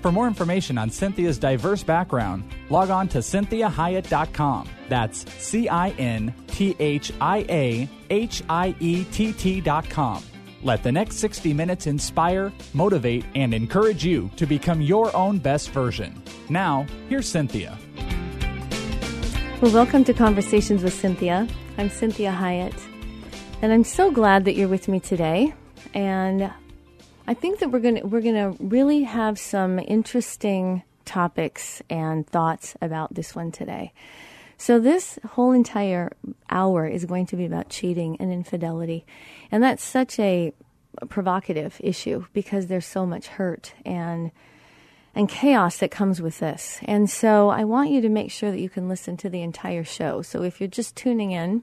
For more information on Cinthia's diverse background, log on to cinthiahiett.com. That's C I N T H I A H I E T T.com. Let the next 60 minutes inspire, motivate, and encourage you to become your own best version. Now, here's Cinthia. Well, welcome to Conversations with Cinthia. I'm Cinthia Hiett, and I'm so glad that you're with me today. And I think that we're to we're to really have some interesting topics and thoughts about this one today. So this whole entire hour is going to be about cheating and infidelity. And that's such a provocative issue because there's so much hurt and and chaos that comes with this. And so I want you to make sure that you can listen to the entire show. So if you're just tuning in,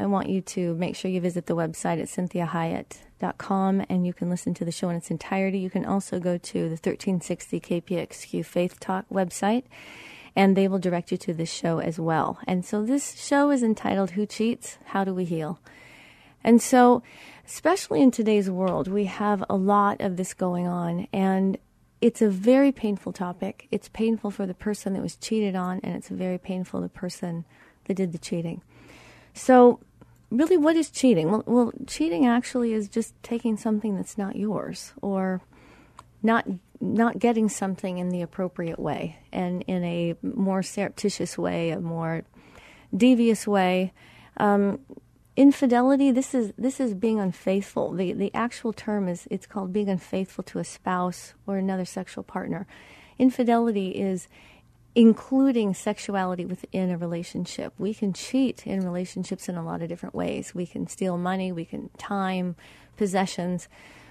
I want you to make sure you visit the website at cinthiahiett.com and you can listen to the show in its entirety. You can also go to the 1360 KPXQ Faith Talk website and they will direct you to this show as well. And so this show is entitled Who Cheats? How Do We Heal? And so, especially in today's world, we have a lot of this going on and it's a very painful topic. It's painful for the person that was cheated on, and it's very painful for the person that did the cheating. So, really, what is cheating? Well, well, cheating actually is just taking something that's not yours, or not not getting something in the appropriate way, and in a more surreptitious way, a more devious way. Um, infidelity this is this is being unfaithful the the actual term is it's called being unfaithful to a spouse or another sexual partner infidelity is including sexuality within a relationship. We can cheat in relationships in a lot of different ways. We can steal money. We can time possessions.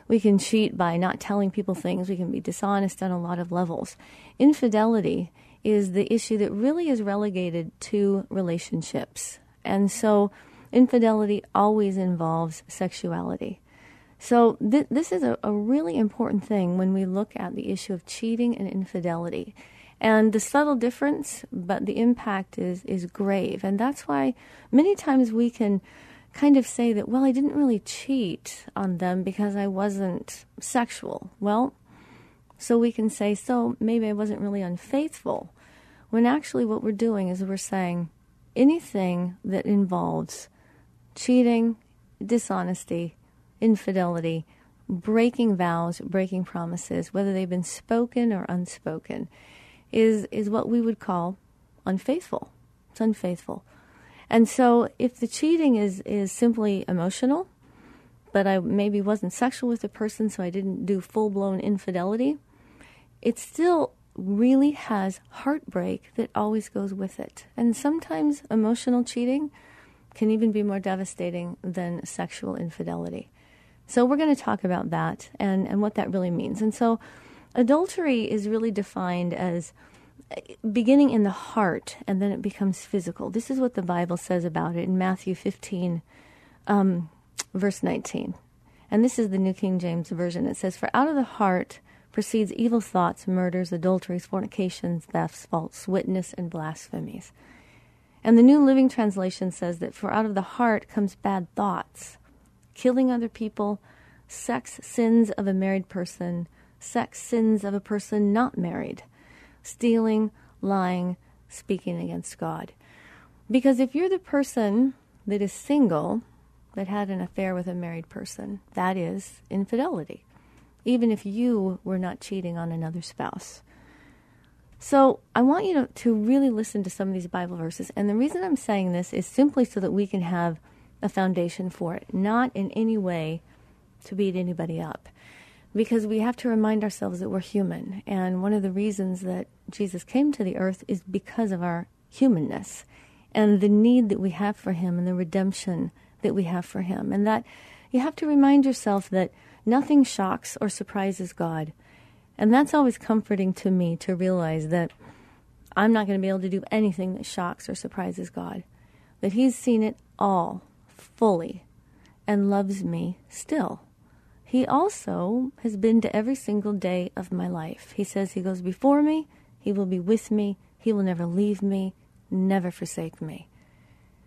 We can cheat by not telling people things. We can be dishonest on a lot of levels. Infidelity is the issue that really is relegated to relationships. And so infidelity always involves sexuality. So, th- this is a, a really important thing when we look at the issue of cheating and infidelity. And the subtle difference, but the impact is, is grave. And that's why many times we can kind of say that, well, I didn't really cheat on them because I wasn't sexual. Well, so we can say, so maybe I wasn't really unfaithful. When actually, what we're doing is we're saying anything that involves cheating, dishonesty, infidelity, breaking vows, breaking promises, whether they've been spoken or unspoken, is, is what we would call unfaithful. It's unfaithful. And so if the cheating is, is simply emotional, but I maybe wasn't sexual with the person, so I didn't do full blown infidelity, it still really has heartbreak that always goes with it. And sometimes emotional cheating can even be more devastating than sexual infidelity. So, we're going to talk about that and, and what that really means. And so, adultery is really defined as uh, beginning in the heart and then it becomes physical. This is what the Bible says about it in Matthew 15, um, verse 19. And this is the New King James Version. It says, For out of the heart proceeds evil thoughts, murders, adulteries, fornications, thefts, false witness, and blasphemies. And the New Living Translation says that for out of the heart comes bad thoughts, killing other people, sex sins of a married person, sex sins of a person not married, stealing, lying, speaking against God. Because if you're the person that is single that had an affair with a married person, that is infidelity, even if you were not cheating on another spouse. So I want you to, to really listen to some of these Bible verses. And the reason I'm saying this is simply so that we can have a foundation for it, not in any way to beat anybody up. Because we have to remind ourselves that we're human. And one of the reasons that Jesus came to the earth is because of our humanness and the need that we have for Him and the redemption that we have for Him. And that you have to remind yourself that nothing shocks or surprises God. And that's always comforting to me to realize that I'm not going to be able to do anything that shocks or surprises God. That He's seen it all fully and loves me still. He also has been to every single day of my life. He says He goes before me, He will be with me, He will never leave me, never forsake me.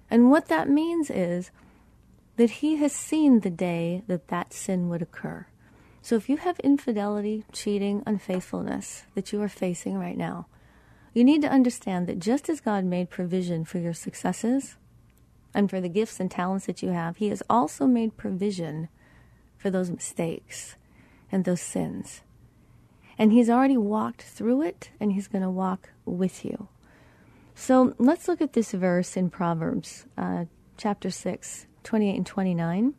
And what that means is that He has seen the day that that sin would occur. So if you have infidelity, cheating, unfaithfulness that you are facing right now, you need to understand that just as God made provision for your successes and for the gifts and talents that you have, He has also made provision for those mistakes and those sins. And He's already walked through it, and He's going to walk with you. So let's look at this verse in Proverbs, uh, chapter 6, 28 and 29.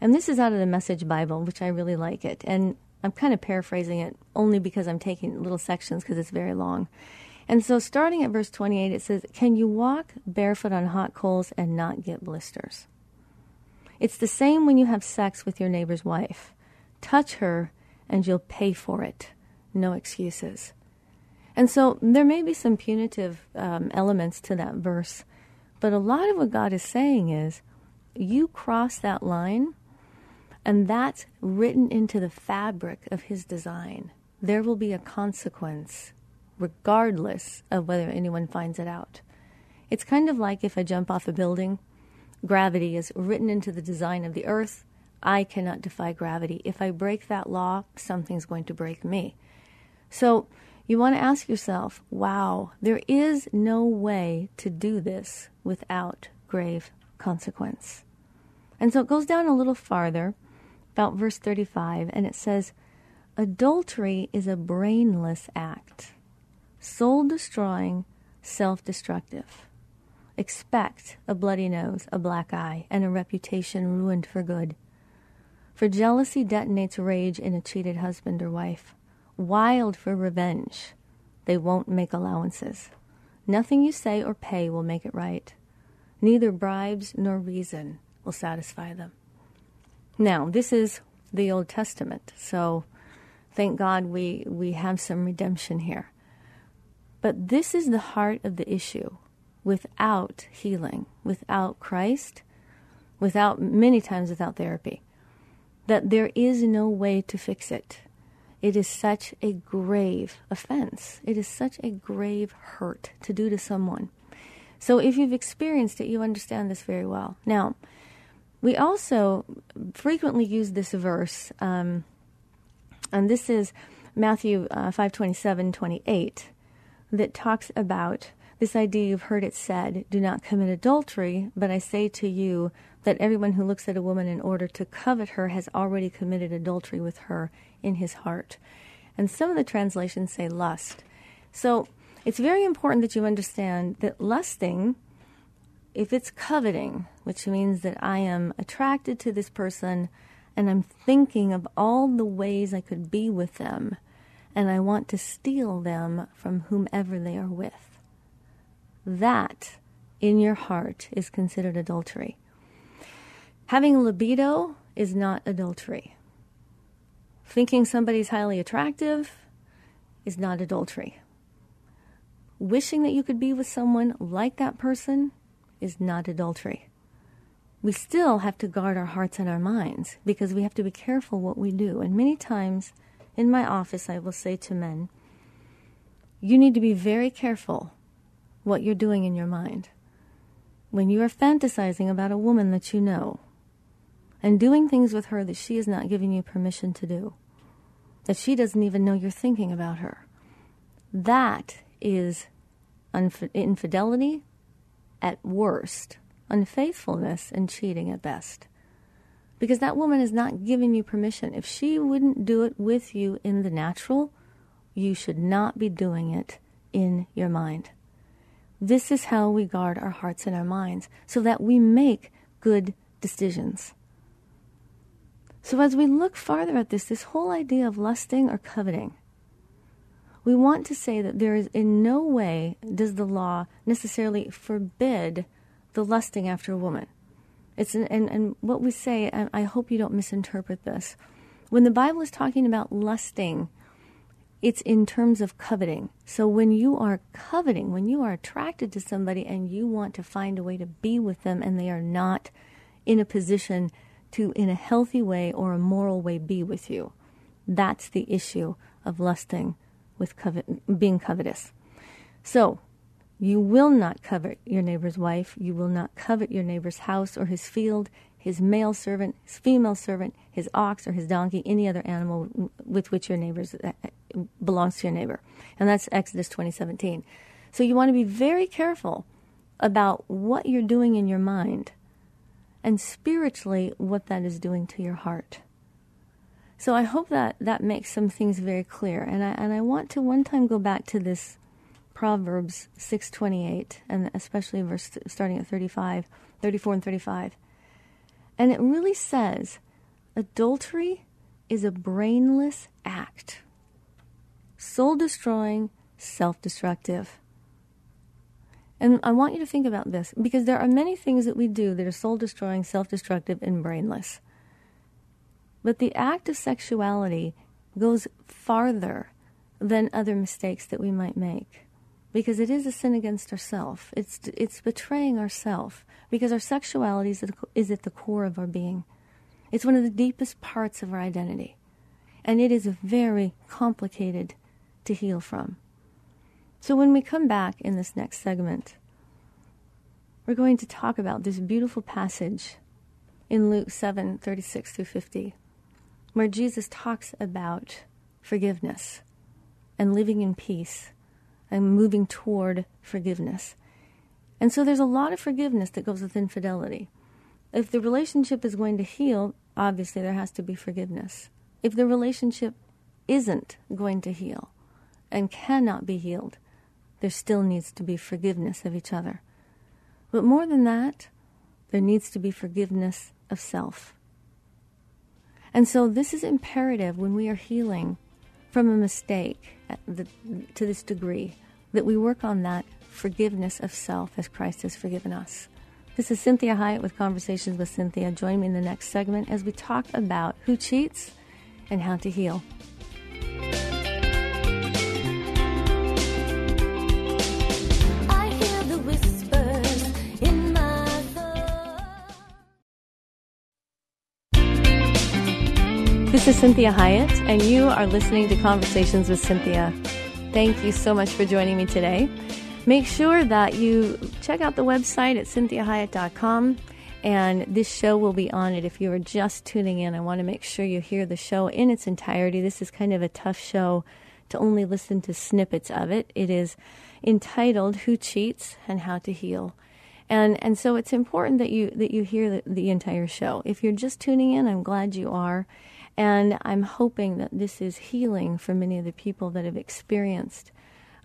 And this is out of the Message Bible, which I really like it. And I'm kind of paraphrasing it only because I'm taking little sections because it's very long. And so, starting at verse 28, it says, Can you walk barefoot on hot coals and not get blisters? It's the same when you have sex with your neighbor's wife. Touch her and you'll pay for it. No excuses. And so there may be some punitive um, elements to that verse, but a lot of what God is saying is you cross that line, and that's written into the fabric of His design. There will be a consequence, regardless of whether anyone finds it out. It's kind of like if I jump off a building Gravity is written into the design of the earth. I cannot defy gravity. If I break that law, something's going to break me. So you want to ask yourself, wow, there is no way to do this without grave consequence. And so it goes down a little farther, about verse 35, and it says, Adultery is a brainless act, soul destroying, self destructive. Expect a bloody nose, a black eye, and a reputation ruined for good. For jealousy detonates rage in a cheated husband or wife. Wild for revenge, they won't make allowances. Nothing you say or pay will make it right. Neither bribes nor reason will satisfy them. Now, this is the Old Testament, so thank God we, we have some redemption here. But this is the heart of the issue without healing, without Christ, without many times without therapy. That there is no way to fix it. It is such a grave offense. It is such a grave hurt to do to someone. So if you've experienced it, you understand this very well. Now, we also frequently use this verse, um, and this is Matthew uh, 5 27, 28, that talks about this idea you've heard it said, do not commit adultery, but I say to you that everyone who looks at a woman in order to covet her has already committed adultery with her in his heart. And some of the translations say lust. So it's very important that you understand that lusting, if it's coveting, which means that I am attracted to this person and I'm thinking of all the ways I could be with them, and I want to steal them from whomever they are with that in your heart is considered adultery. Having a libido is not adultery. Thinking somebody's highly attractive is not adultery. Wishing that you could be with someone like that person is not adultery. We still have to guard our hearts and our minds because we have to be careful what we do. And many times in my office, I will say to men, you need to be very careful what you're doing in your mind. When you are fantasizing about a woman that you know and doing things with her that she is not giving you permission to do, that she doesn't even know you're thinking about her, that is unf- infidelity at worst, unfaithfulness and cheating at best. Because that woman is not giving you permission. If she wouldn't do it with you in the natural, you should not be doing it in your mind. This is how we guard our hearts and our minds so that we make good decisions. So, as we look farther at this, this whole idea of lusting or coveting, we want to say that there is in no way does the law necessarily forbid the lusting after a woman. It's an, and, and what we say, and I hope you don't misinterpret this. When the Bible is talking about lusting, it's in terms of coveting. So when you are coveting, when you are attracted to somebody and you want to find a way to be with them and they are not in a position to, in a healthy way or a moral way, be with you, that's the issue of lusting with covet, being covetous. So you will not covet your neighbor's wife. You will not covet your neighbor's house or his field, his male servant, his female servant, his ox or his donkey, any other animal with which your neighbor uh, belongs to your neighbor. And that's Exodus 2017. So you want to be very careful about what you're doing in your mind and spiritually what that is doing to your heart. So I hope that that makes some things very clear. And I, and I want to one time go back to this Proverbs 6:28 and especially verse starting at 35, 34 and 35. And it really says adultery is a brainless act. Soul destroying, self-destructive. And I want you to think about this because there are many things that we do that are soul destroying, self destructive, and brainless. But the act of sexuality goes farther than other mistakes that we might make because it is a sin against ourself. It's it's betraying ourself because our sexuality is at, the, is at the core of our being. It's one of the deepest parts of our identity, and it is very complicated to heal from. So when we come back in this next segment, we're going to talk about this beautiful passage in Luke 7 36 through 50, where Jesus talks about forgiveness and living in peace and moving toward forgiveness. And so there's a lot of forgiveness that goes with infidelity. If the relationship is going to heal, obviously there has to be forgiveness. If the relationship isn't going to heal and cannot be healed, there still needs to be forgiveness of each other. But more than that, there needs to be forgiveness of self. And so this is imperative when we are healing from a mistake the, to this degree that we work on that forgiveness of self as Christ has forgiven us. This is Cinthia Hiett with Conversations with Cinthia. Join me in the next segment as we talk about who cheats and how to heal. This is Cinthia Hiett, and you are listening to Conversations with Cinthia. Thank you so much for joining me today. Make sure that you check out the website at cinthiahiett.com and this show will be on it. If you are just tuning in, I want to make sure you hear the show in its entirety. This is kind of a tough show to only listen to snippets of it. It is entitled Who Cheats and How to Heal. And and so it's important that you that you hear the, the entire show. If you're just tuning in, I'm glad you are. And I'm hoping that this is healing for many of the people that have experienced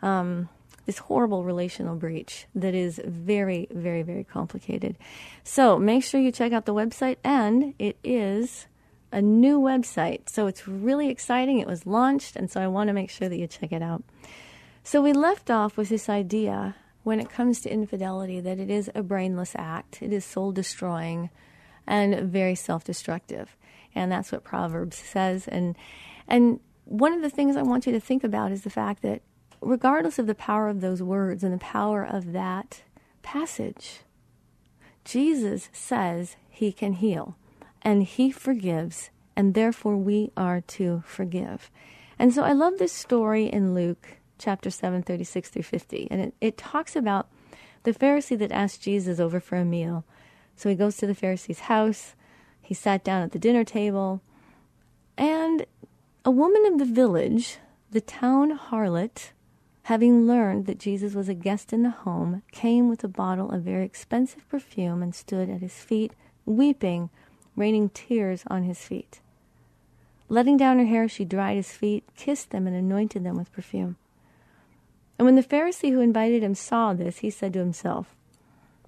um, this horrible relational breach that is very, very, very complicated. So make sure you check out the website, and it is a new website. So it's really exciting. It was launched, and so I want to make sure that you check it out. So we left off with this idea when it comes to infidelity that it is a brainless act, it is soul destroying, and very self destructive and that's what Proverbs says. And and one of the things I want you to think about is the fact that regardless of the power of those words and the power of that passage, Jesus says he can heal and he forgives, and therefore we are to forgive. And so I love this story in Luke chapter 7, 36 through 50. And it, it talks about the Pharisee that asked Jesus over for a meal. So he goes to the Pharisee's house. He sat down at the dinner table, and a woman of the village, the town harlot, having learned that Jesus was a guest in the home, came with a bottle of very expensive perfume and stood at his feet, weeping, raining tears on his feet. Letting down her hair, she dried his feet, kissed them, and anointed them with perfume. And when the Pharisee who invited him saw this, he said to himself,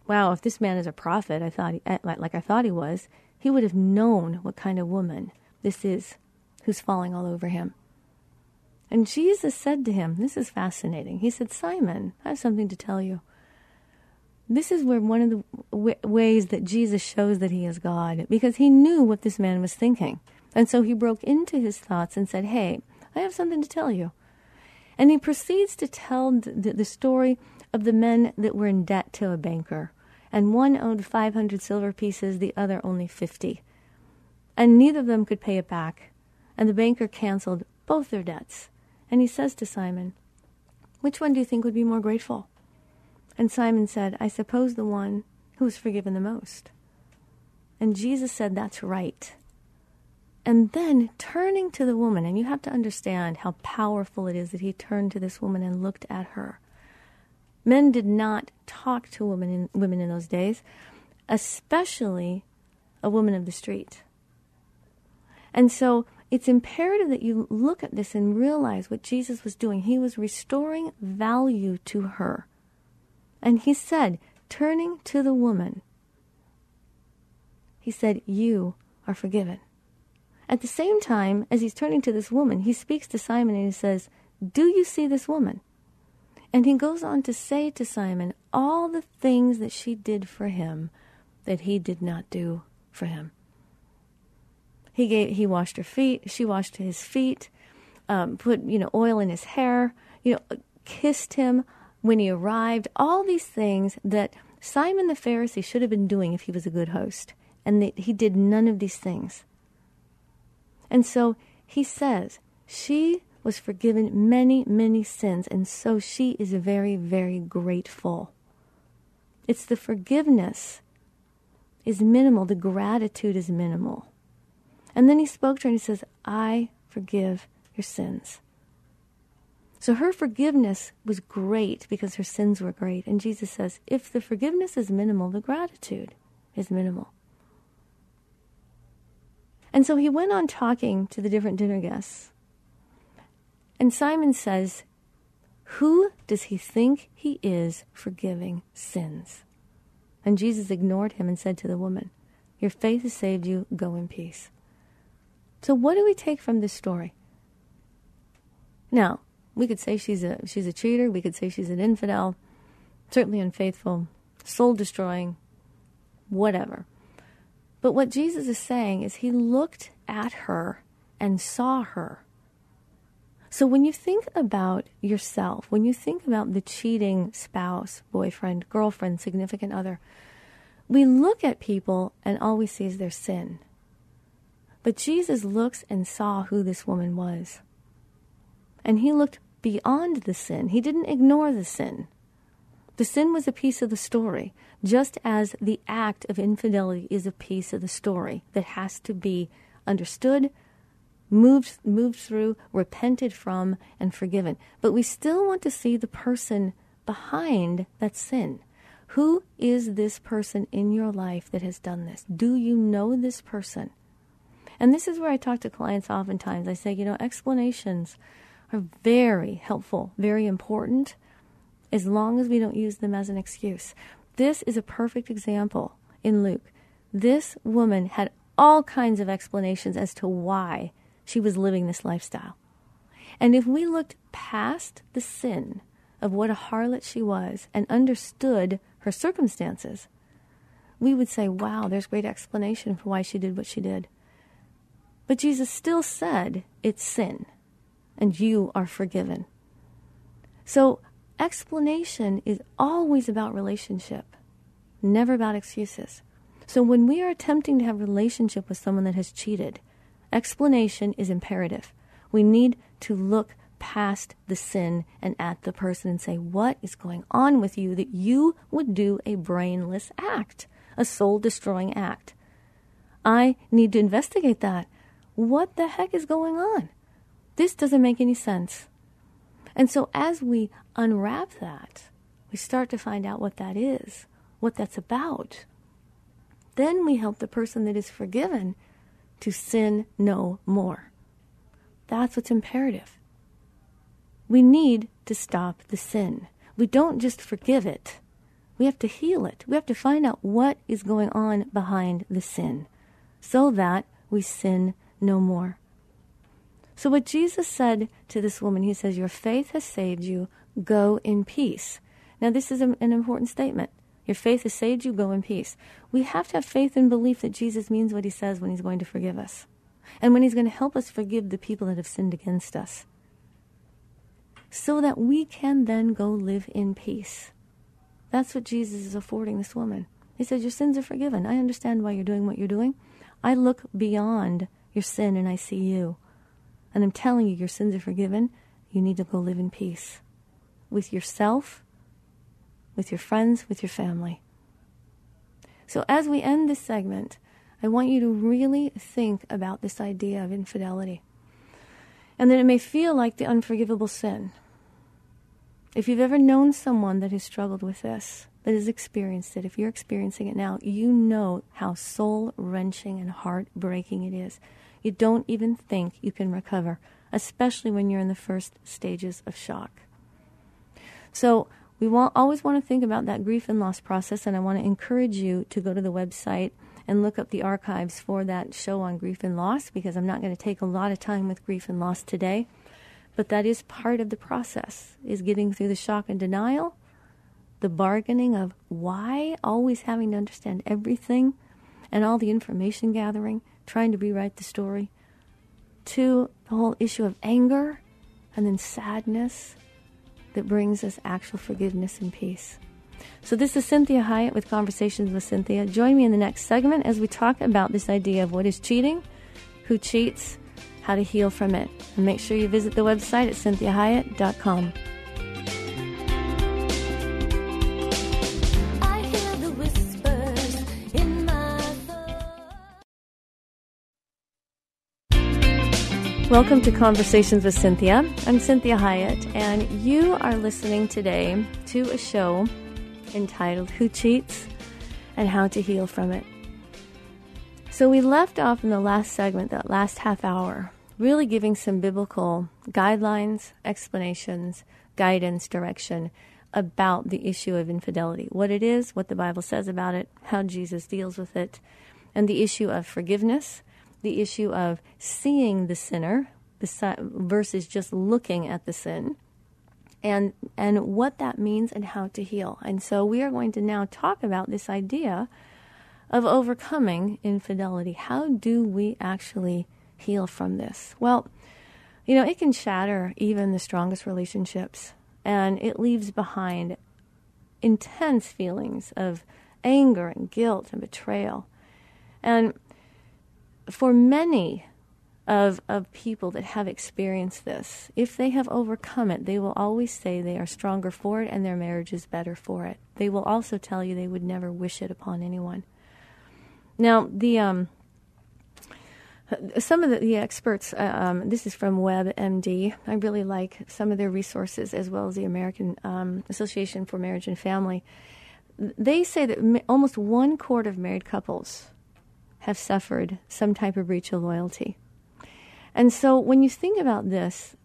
Wow, if this man is a prophet, I thought he, eh, like I thought he was, he would have known what kind of woman this is who's falling all over him. And Jesus said to him, This is fascinating. He said, Simon, I have something to tell you. This is where one of the w- ways that Jesus shows that he is God, because he knew what this man was thinking. And so he broke into his thoughts and said, Hey, I have something to tell you. And he proceeds to tell the, the story of the men that were in debt to a banker. And one owed 500 silver pieces, the other only 50. And neither of them could pay it back. And the banker canceled both their debts. And he says to Simon, Which one do you think would be more grateful? And Simon said, I suppose the one who was forgiven the most. And Jesus said, That's right. And then turning to the woman, and you have to understand how powerful it is that he turned to this woman and looked at her. Men did not talk to women in, women in those days, especially a woman of the street. And so it's imperative that you look at this and realize what Jesus was doing. He was restoring value to her. And he said, turning to the woman, he said, You are forgiven. At the same time, as he's turning to this woman, he speaks to Simon and he says, Do you see this woman? And he goes on to say to Simon all the things that she did for him that he did not do for him. He gave, he washed her feet, she washed his feet, um, put you know oil in his hair, you know, kissed him, when he arrived, all these things that Simon the Pharisee should have been doing if he was a good host. And that he did none of these things. And so he says, she was forgiven many, many sins, and so she is very, very grateful. It's the forgiveness is minimal, the gratitude is minimal. And then he spoke to her and he says, I forgive your sins. So her forgiveness was great because her sins were great. And Jesus says, if the forgiveness is minimal, the gratitude is minimal. And so he went on talking to the different dinner guests. And Simon says, Who does he think he is forgiving sins? And Jesus ignored him and said to the woman, Your faith has saved you. Go in peace. So, what do we take from this story? Now, we could say she's a she's a cheater. We could say she's an infidel, certainly unfaithful, soul destroying, whatever. But what Jesus is saying is he looked at her and saw her. So when you think about yourself, when you think about the cheating spouse, boyfriend, girlfriend, significant other, we look at people and all we see is their sin. But Jesus looks and saw who this woman was. And he looked beyond the sin. He didn't ignore the sin. The sin was a piece of the story, just as the act of infidelity is a piece of the story that has to be understood, moved, moved through, repented from, and forgiven. But we still want to see the person behind that sin. Who is this person in your life that has done this? Do you know this person? And this is where I talk to clients oftentimes. I say, you know, explanations are very helpful, very important, as long as we don't use them as an excuse. This is a perfect example in Luke. This woman had all kinds of explanations as to why she was living this lifestyle. And if we looked past the sin of what a harlot she was and understood her circumstances, we would say, wow, there's great explanation for why she did what she did. But Jesus still said it's sin and you are forgiven. So, explanation is always about relationship, never about excuses. So, when we are attempting to have relationship with someone that has cheated, explanation is imperative. We need to look past the sin and at the person and say, What is going on with you that you would do a brainless act, a soul destroying act? I need to investigate that. What the heck is going on? This doesn't make any sense. And so as we unwrap that, we start to find out what that is, what that's about. Then we help the person that is forgiven to sin no more. That's what's imperative. we need to stop the sin. We don't just forgive it, we have to heal it. We have to find out what is going on behind the sin so that we sin no more. So, what Jesus said to this woman, he says, Your faith has saved you. Go in peace. Now, this is an important statement. Your faith has saved you. Go in peace. We have to have faith and belief that Jesus means what he says when he's going to forgive us and when he's going to help us forgive the people that have sinned against us so that we can then go live in peace. That's what Jesus is affording this woman. He says, Your sins are forgiven. I understand why you're doing what you're doing. I look beyond your sin and I see you. And I'm telling you, your sins are forgiven. You need to go live in peace with yourself, with your friends, with your family. So, as we end this segment, I want you to really think about this idea of infidelity. And that it may feel like the unforgivable sin. If you've ever known someone that has struggled with this, that has experienced it, if you're experiencing it now, you know how soul wrenching and heartbreaking it is. You don't even think you can recover, especially when you're in the first stages of shock. So, we want, always want to think about that grief and loss process, and I want to encourage you to go to the website and look up the archives for that show on grief and loss because I'm not going to take a lot of time with grief and loss today. But that is part of the process, is getting through the shock and denial, the bargaining of why, always having to understand everything and all the information gathering, trying to rewrite the story, to the whole issue of anger and then sadness that brings us actual forgiveness and peace. So, this is Cinthia Hiett with Conversations with Cinthia. Join me in the next segment as we talk about this idea of what is cheating, who cheats, how to heal from it. And make sure you visit the website at cinthiahiett.com. Welcome to Conversations with Cinthia. I'm Cinthia Hiett, and you are listening today to a show entitled Who Cheats and How to Heal from It. So we left off in the last segment, that last half hour, really giving some biblical guidelines, explanations, guidance, direction about the issue of infidelity what it is, what the Bible says about it, how Jesus deals with it, and the issue of forgiveness, the issue of seeing the sinner versus just looking at the sin. And, and what that means and how to heal. And so we are going to now talk about this idea of overcoming infidelity. How do we actually heal from this? Well, you know, it can shatter even the strongest relationships, and it leaves behind intense feelings of anger and guilt and betrayal. And for many of, of people that have experienced this, if they have overcome it, they will always say they are stronger for it and their marriage is better for it. They will also tell you they would never wish it upon anyone. Now, the um, some of the, the experts, uh, um, this is from WebMD. I really like some of their resources as well as the American um, Association for Marriage and Family. They say that almost one quarter of married couples have suffered some type of breach of loyalty. And so when you think about this,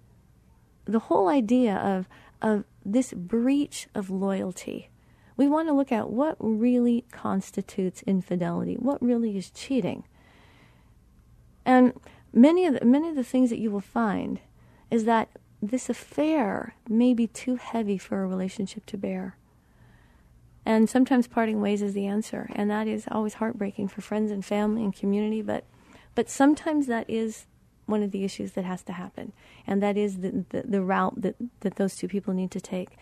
the whole idea of, of this breach of loyalty we want to look at what really constitutes infidelity, what really is cheating. And many of the, many of the things that you will find is that this affair may be too heavy for a relationship to bear. And sometimes parting ways is the answer, and that is always heartbreaking for friends and family and community, but but sometimes that is one of the issues that has to happen, and that is the, the, the route that, that those two people need to take.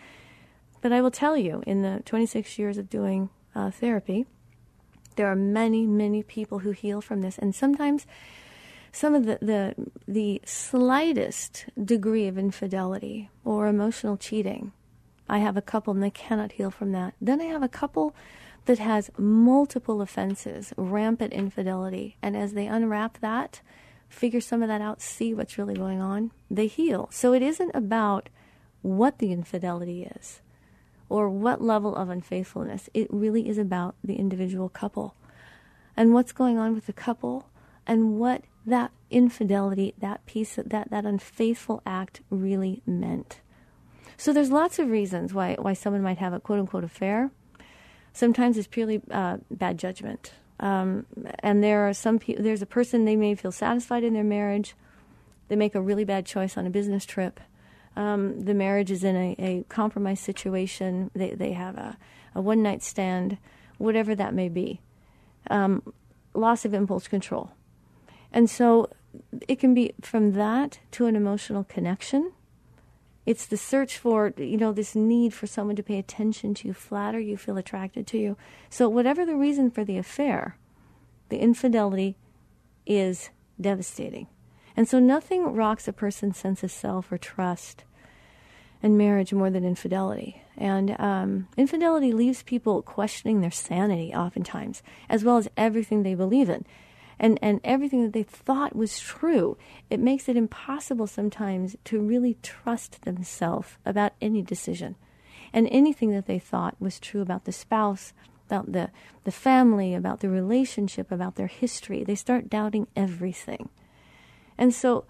But I will tell you, in the 26 years of doing uh, therapy, there are many, many people who heal from this, and sometimes some of the, the the slightest degree of infidelity or emotional cheating. I have a couple and they cannot heal from that. Then I have a couple that has multiple offenses, rampant infidelity, and as they unwrap that, figure some of that out, see what's really going on, they heal. So it isn't about what the infidelity is or what level of unfaithfulness. It really is about the individual couple and what's going on with the couple and what that infidelity, that piece, that, that unfaithful act really meant. So there's lots of reasons why, why someone might have a quote unquote affair. Sometimes it's purely uh, bad judgment. Um, and there are some people, there's a person they may feel satisfied in their marriage. They make a really bad choice on a business trip. Um, the marriage is in a, a compromised situation. They, they have a, a one night stand, whatever that may be. Um, loss of impulse control. And so it can be from that to an emotional connection. It's the search for, you know, this need for someone to pay attention to you, flatter you, feel attracted to you. So, whatever the reason for the affair, the infidelity is devastating. And so, nothing rocks a person's sense of self or trust and marriage more than infidelity. And um, infidelity leaves people questioning their sanity oftentimes, as well as everything they believe in and, and everything that they thought was true. It makes it impossible sometimes to really trust themselves about any decision. And anything that they thought was true about the spouse, about the, the family, about the relationship, about their history, they start doubting everything. And so,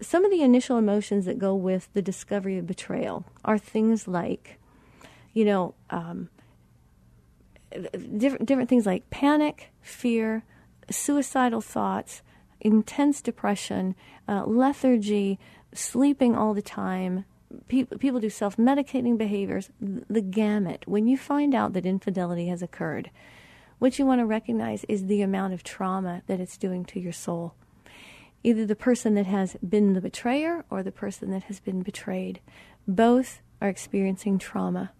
some of the initial emotions that go with the discovery of betrayal are things like, you know, um, different, different things like panic, fear, suicidal thoughts, intense depression, uh, lethargy, sleeping all the time. People, people do self medicating behaviors, the gamut. When you find out that infidelity has occurred, what you want to recognize is the amount of trauma that it's doing to your soul. Either the person that has been the betrayer or the person that has been betrayed. Both are experiencing trauma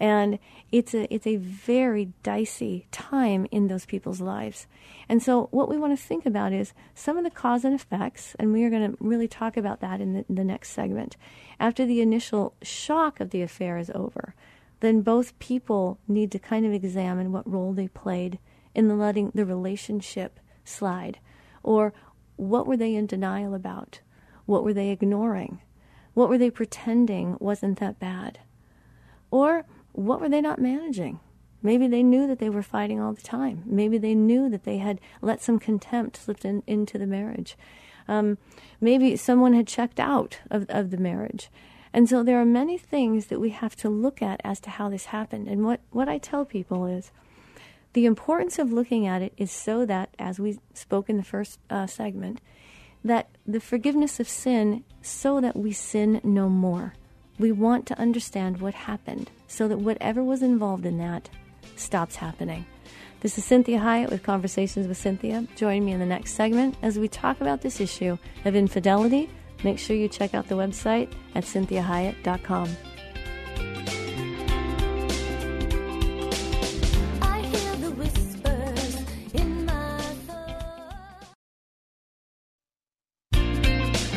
and it's a it's a very dicey time in those people's lives. And so, what we want to think about is some of the cause and effects, and we are going to really talk about that in the, the next segment. After the initial shock of the affair is over, then both people need to kind of examine what role they played in the letting the relationship slide, or what were they in denial about, what were they ignoring, what were they pretending wasn't that bad, or what were they not managing? Maybe they knew that they were fighting all the time. Maybe they knew that they had let some contempt slip in, into the marriage. Um, maybe someone had checked out of, of the marriage. And so there are many things that we have to look at as to how this happened. And what, what I tell people is the importance of looking at it is so that, as we spoke in the first uh, segment, that the forgiveness of sin, so that we sin no more. We want to understand what happened so that whatever was involved in that stops happening. This is Cinthia Hiett with Conversations with Cinthia. Join me in the next segment as we talk about this issue of infidelity. Make sure you check out the website at cinthiahiett.com.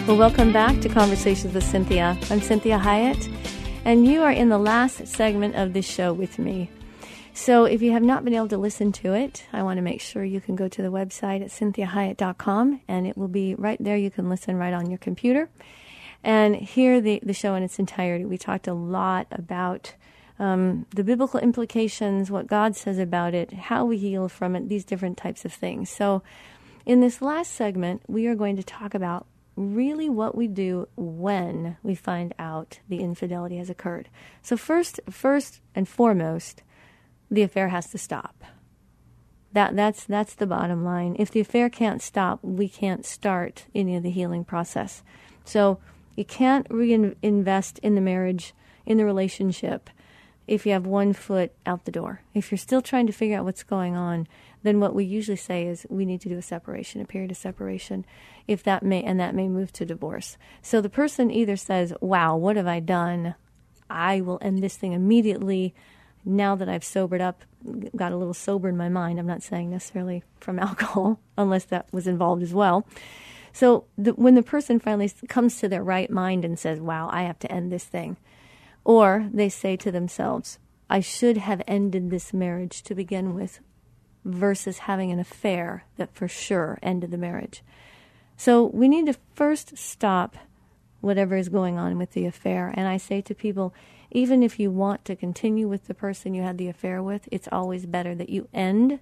Well, welcome back to Conversations with Cinthia. I'm Cinthia Hiett, and you are in the last segment of this show with me. So, if you have not been able to listen to it, I want to make sure you can go to the website at cinthiahiett.com, and it will be right there. You can listen right on your computer and hear the, the show in its entirety. We talked a lot about um, the biblical implications, what God says about it, how we heal from it, these different types of things. So, in this last segment, we are going to talk about really what we do when we find out the infidelity has occurred. So first first and foremost, the affair has to stop. That that's that's the bottom line. If the affair can't stop, we can't start any of the healing process. So you can't reinvest in the marriage, in the relationship if you have one foot out the door. If you're still trying to figure out what's going on, then what we usually say is we need to do a separation, a period of separation, if that may, and that may move to divorce. So the person either says, wow, what have I done? I will end this thing immediately. Now that I've sobered up, got a little sober in my mind. I'm not saying necessarily from alcohol, unless that was involved as well. So the, when the person finally comes to their right mind and says, wow, I have to end this thing, or they say to themselves, I should have ended this marriage to begin with versus having an affair that for sure ended the marriage. So we need to first stop whatever is going on with the affair. And I say to people, even if you want to continue with the person you had the affair with, it's always better that you end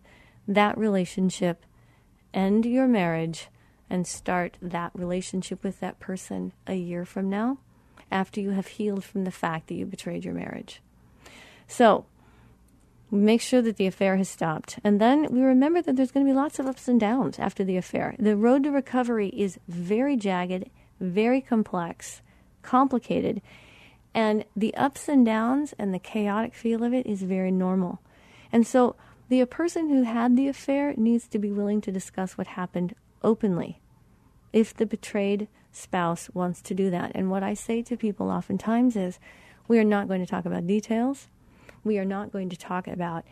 that relationship, end your marriage, and start that relationship with that person a year from now. after you have healed from the fact that you betrayed your marriage. So, make sure that the affair has stopped. And then we remember that there's going to be lots of ups and downs after the affair. The road to recovery is very jagged, very complex, complicated, and the ups and downs and the chaotic feel of it is very normal. And so the person who had the affair needs to be willing to discuss what happened openly if the betrayed spouse wants to do that. And what I say to people oftentimes is we are not going to talk about details. We are not going to talk about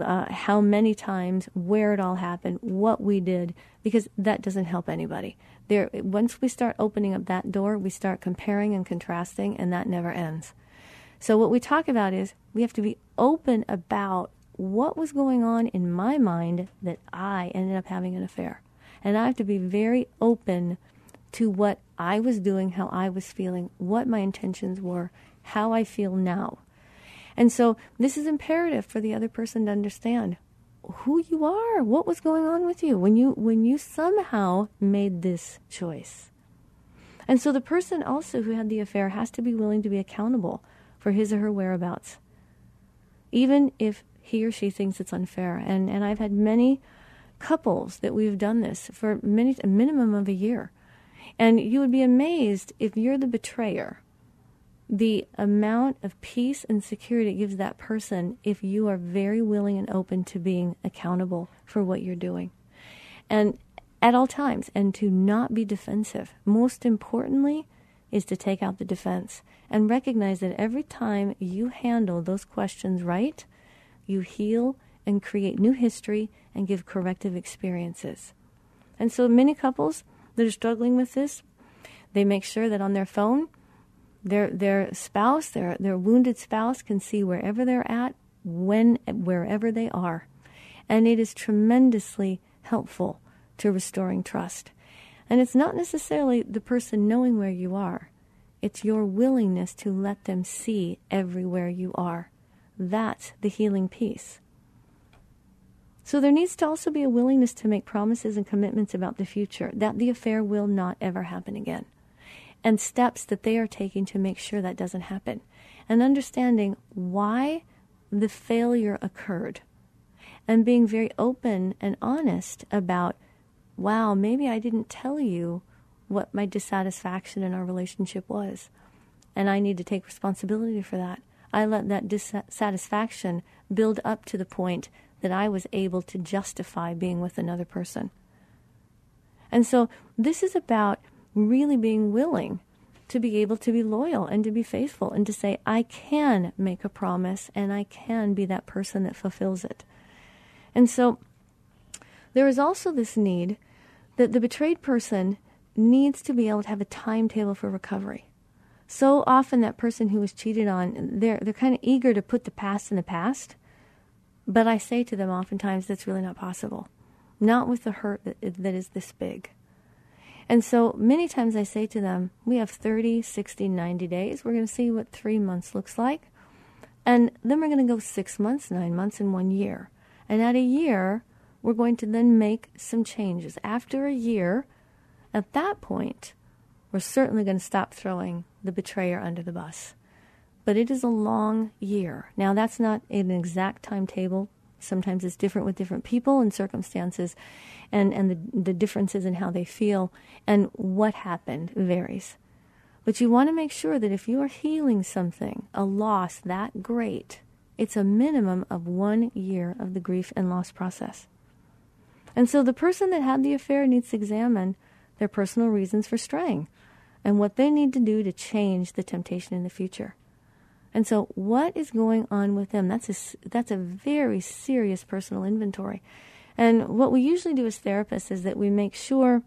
uh, how many times, where it all happened, what we did, because that doesn't help anybody. There, once we start opening up that door, we start comparing and contrasting, and that never ends. So, what we talk about is we have to be open about what was going on in my mind that I ended up having an affair. And I have to be very open to what I was doing, how I was feeling, what my intentions were, how I feel now. And so this is imperative for the other person to understand who you are, what was going on with you when you when you somehow made this choice. And so the person also who had the affair has to be willing to be accountable for his or her whereabouts. Even if he or she thinks it's unfair. And and I've had many couples that we've done this for many a minimum of a year. And you would be amazed if you're the betrayer the amount of peace and security it gives that person if you are very willing and open to being accountable for what you're doing. And at all times, and to not be defensive. Most importantly, is to take out the defense and recognize that every time you handle those questions right, you heal and create new history and give corrective experiences. And so many couples that are struggling with this, they make sure that on their phone their their spouse, their their wounded spouse can see wherever they're at, when wherever they are. And it is tremendously helpful to restoring trust. And it's not necessarily the person knowing where you are. It's your willingness to let them see everywhere you are. That's the healing piece. So there needs to also be a willingness to make promises and commitments about the future that the affair will not ever happen again and steps that they are taking to make sure that doesn't happen, and understanding why the failure occurred, and being very open and honest about, wow, maybe I didn't tell you what my dissatisfaction in our relationship was, and I need to take responsibility for that. I let that dissatisfaction build up to the point that I was able to justify being with another person. And so this is about really being willing to be able to be loyal and to be faithful and to say, I can make a promise and I can be that person that fulfills it. And so there is also this need that the betrayed person needs to be able to have a timetable for recovery. So often that person who was cheated on, they're, they're kind of eager to put the past in the past. But I say to them oftentimes that's really not possible. Not with the hurt that, that is this big. And so many times I say to them, we have 30, 60, 90 days. We're going to see what three months looks like. And then we're going to go six months, nine months, and one year. And at a year, we're going to then make some changes. After a year, at that point, we're certainly going to stop throwing the betrayer under the bus. But it is a long year. Now, that's not an exact timetable Sometimes it's different with different people and circumstances, and, and the, the differences in how they feel and what happened varies. But you want to make sure that if you are healing something, a loss that great, it's a minimum of one year of the grief and loss process. And so the person that had the affair needs to examine their personal reasons for straying and what they need to do to change the temptation in the future. And so, what is going on with them? That's a, that's a very serious personal inventory. And what we usually do as therapists is that we make sure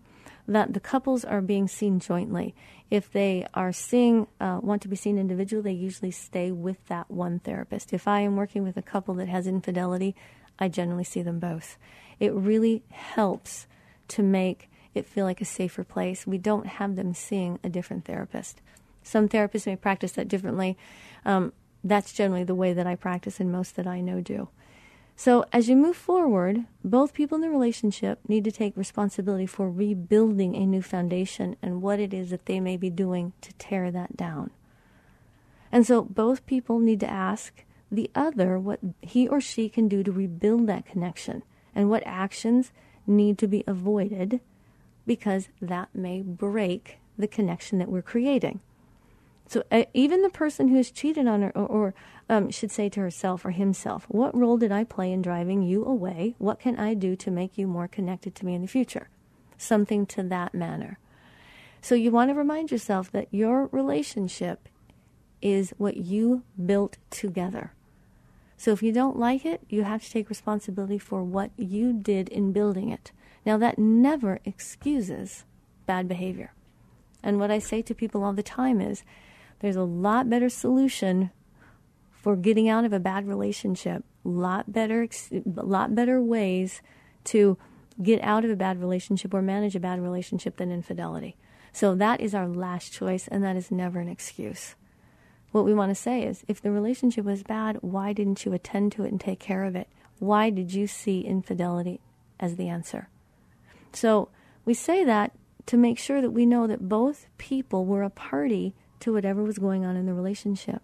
that the couples are being seen jointly. If they are seeing, uh, want to be seen individually, they usually stay with that one therapist. If I am working with a couple that has infidelity, I generally see them both. It really helps to make it feel like a safer place. We don't have them seeing a different therapist. Some therapists may practice that differently. Um, that's generally the way that I practice and most that I know do. So, as you move forward, both people in the relationship need to take responsibility for rebuilding a new foundation and what it is that they may be doing to tear that down. And so both people need to ask the other what he or she can do to rebuild that connection and what actions need to be avoided because that may break the connection that we're creating. So uh, even the person who's cheated on her, or, or um, should say to herself or himself, "What role did I play in driving you away? What can I do to make you more connected to me in the future?" Something to that manner. So you want to remind yourself that your relationship is what you built together. So if you don't like it, you have to take responsibility for what you did in building it. Now, that never excuses bad behavior. And what I say to people all the time is there's a lot better solution for getting out of a bad relationship, lot better, lot better ways to get out of a bad relationship or manage a bad relationship than infidelity. So that is our last choice, and that is never an excuse. What we want to say is if the relationship was bad, why didn't you attend to it and take care of it? Why did you see infidelity as the answer? So we say that to make sure that we know that both people were a party to whatever was going on in the relationship.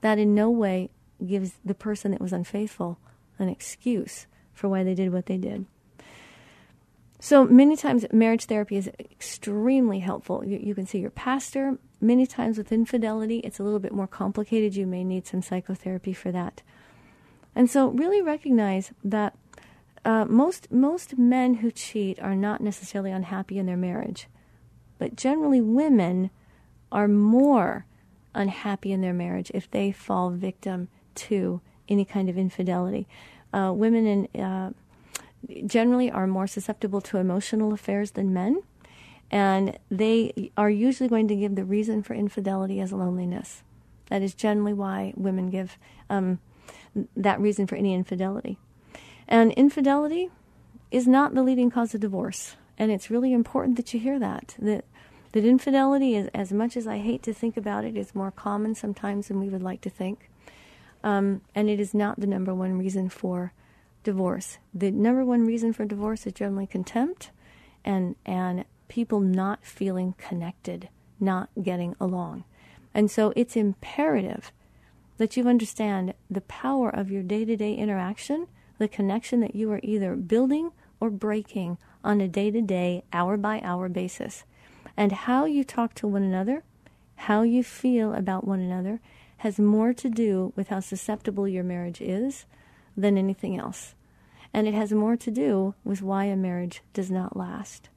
That in no way gives the person that was unfaithful an excuse for why they did what they did. So many times, marriage therapy is extremely helpful. You, you, can see your pastor. Many times, with infidelity, it's a little bit more complicated. You may need some psychotherapy for that. And so, really recognize that uh, most most men who cheat are not necessarily unhappy in their marriage, but generally, women are more unhappy in their marriage if they fall victim to any kind of infidelity. Uh, women in uh, generally are more susceptible to emotional affairs than men, and they are usually going to give the reason for infidelity as loneliness. That is generally why women give um, that reason for any infidelity. And infidelity is not the leading cause of divorce. And it's really important that you hear that. That that infidelity is as much as I hate to think about it, is more common sometimes than we would like to think. Um, and it is not the number one reason for divorce. The number one reason for divorce is generally contempt and and people not feeling connected, not getting along. And so it's imperative that you understand the power of your day-to-day interaction, the connection that you are either building or breaking on a day-to-day, hour-by-hour basis. And how you talk to one another, how you feel about one another has more to do with how susceptible your marriage is than anything else. And it has more to do with why a marriage does not last.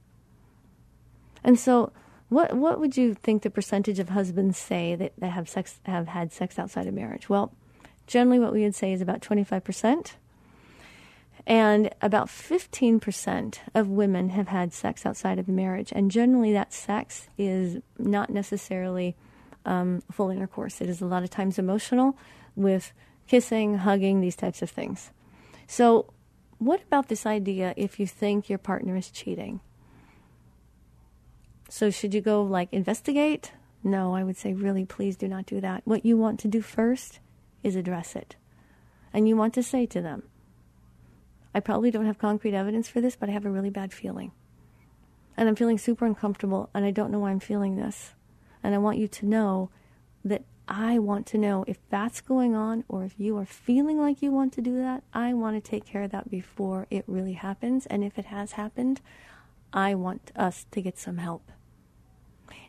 And so, what what would you think the percentage of husbands say that, that have sex have had sex outside of marriage? Well, generally what we would say is about 25%. And about 15% of women have had sex outside of the marriage. And generally, that sex is not necessarily um, full intercourse. It is a lot of times emotional with kissing, hugging, these types of things. So, what about this idea if you think your partner is cheating? So, should you go like investigate? No, I would say, really, please do not do that. What you want to do first is address it. And you want to say to them, I probably don't have concrete evidence for this, but I have a really bad feeling. And I'm feeling super uncomfortable, and I don't know why I'm feeling this. And I want you to know that I want to know if that's going on or if you are feeling like you want to do that. I want to take care of that before it really happens. And if it has happened, I want us to get some help.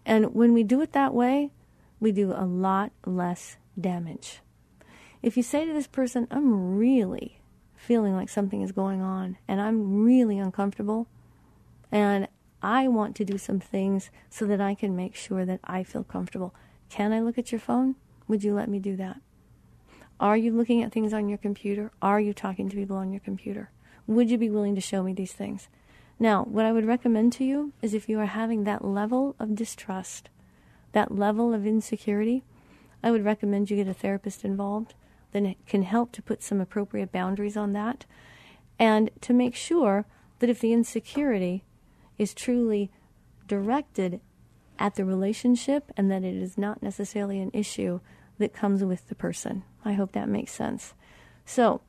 And when we do it that way, we do a lot less damage. If you say to this person, I'm really feeling like something is going on and I'm really uncomfortable and I want to do some things so that I can make sure that I feel comfortable. Can I look at your phone? Would you let me do that? Are you looking at things on your computer? Are you talking to people on your computer? Would you be willing to show me these things? Now, what I would recommend to you is if you are having that level of distrust, that level of insecurity, I would recommend you get a therapist involved. Then it can help to put some appropriate boundaries on that and to make sure that if the insecurity is truly directed at the relationship and that it is not necessarily an issue that comes with the person. I hope that makes sense. So,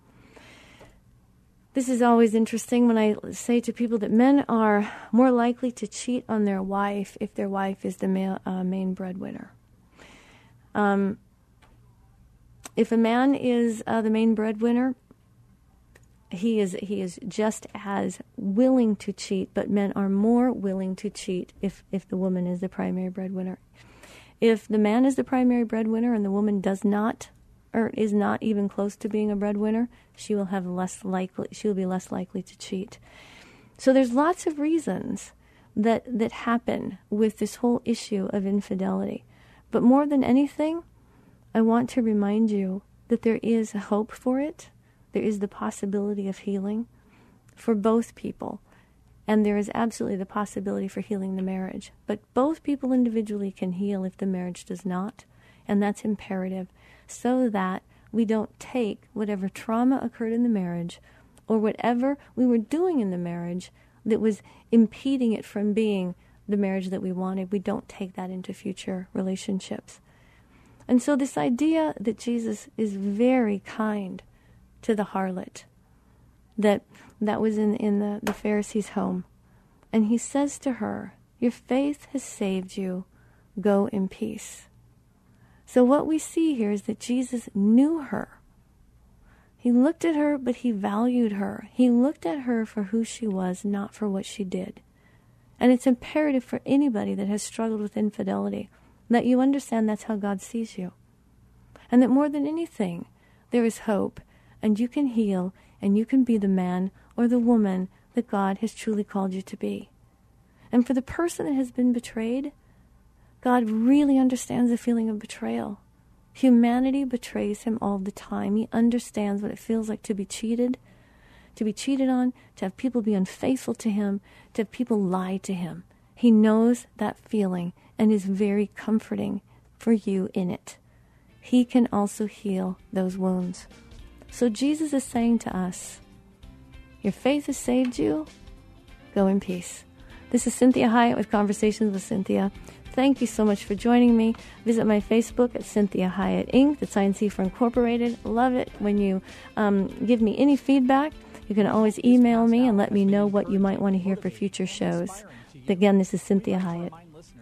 this is always interesting when I say to people that men are more likely to cheat on their wife if their wife is the ma- uh, main breadwinner. Um, if a man is uh, the main breadwinner, he is he is just as willing to cheat, but men are more willing to cheat if if the woman is the primary breadwinner. If the man is the primary breadwinner and the woman does not or is not even close to being a breadwinner, she will have less likely she will be less likely to cheat. So there's lots of reasons that that happen with this whole issue of infidelity. But more than anything, I want to remind you that there is hope for it. There is the possibility of healing for both people. And there is absolutely the possibility for healing the marriage. But both people individually can heal if the marriage does not. And that's imperative so that we don't take whatever trauma occurred in the marriage or whatever we were doing in the marriage that was impeding it from being the marriage that we wanted. We don't take that into future relationships. And so, this idea that Jesus is very kind to the harlot, that that was in, in the, the Pharisee's home, and he says to her, Your faith has saved you, go in peace. So, what we see here is that Jesus knew her. He looked at her, but he valued her. He looked at her for who she was, not for what she did. And it's imperative for anybody that has struggled with infidelity that you understand that's how God sees you. And that more than anything, there is hope, and you can heal, and you can be the man or the woman that God has truly called you to be. And for the person that has been betrayed, God really understands the feeling of betrayal. Humanity betrays him all the time. He understands what it feels like to be cheated, to be cheated on, to have people be unfaithful to him, to have people lie to him. He knows that feeling and is very comforting for you in it. He can also heal those wounds. So Jesus is saying to us, Your faith has saved you. Go in peace. This is Cinthia Hiett with Conversations with Cinthia. Thank you so much for joining me. Visit my Facebook at Cinthia Hiett Inc., the INC for Incorporated. Love it when you um, give me any feedback. You can always email me and let me know what you might want to hear for future shows. Again, this is Cinthia Hiett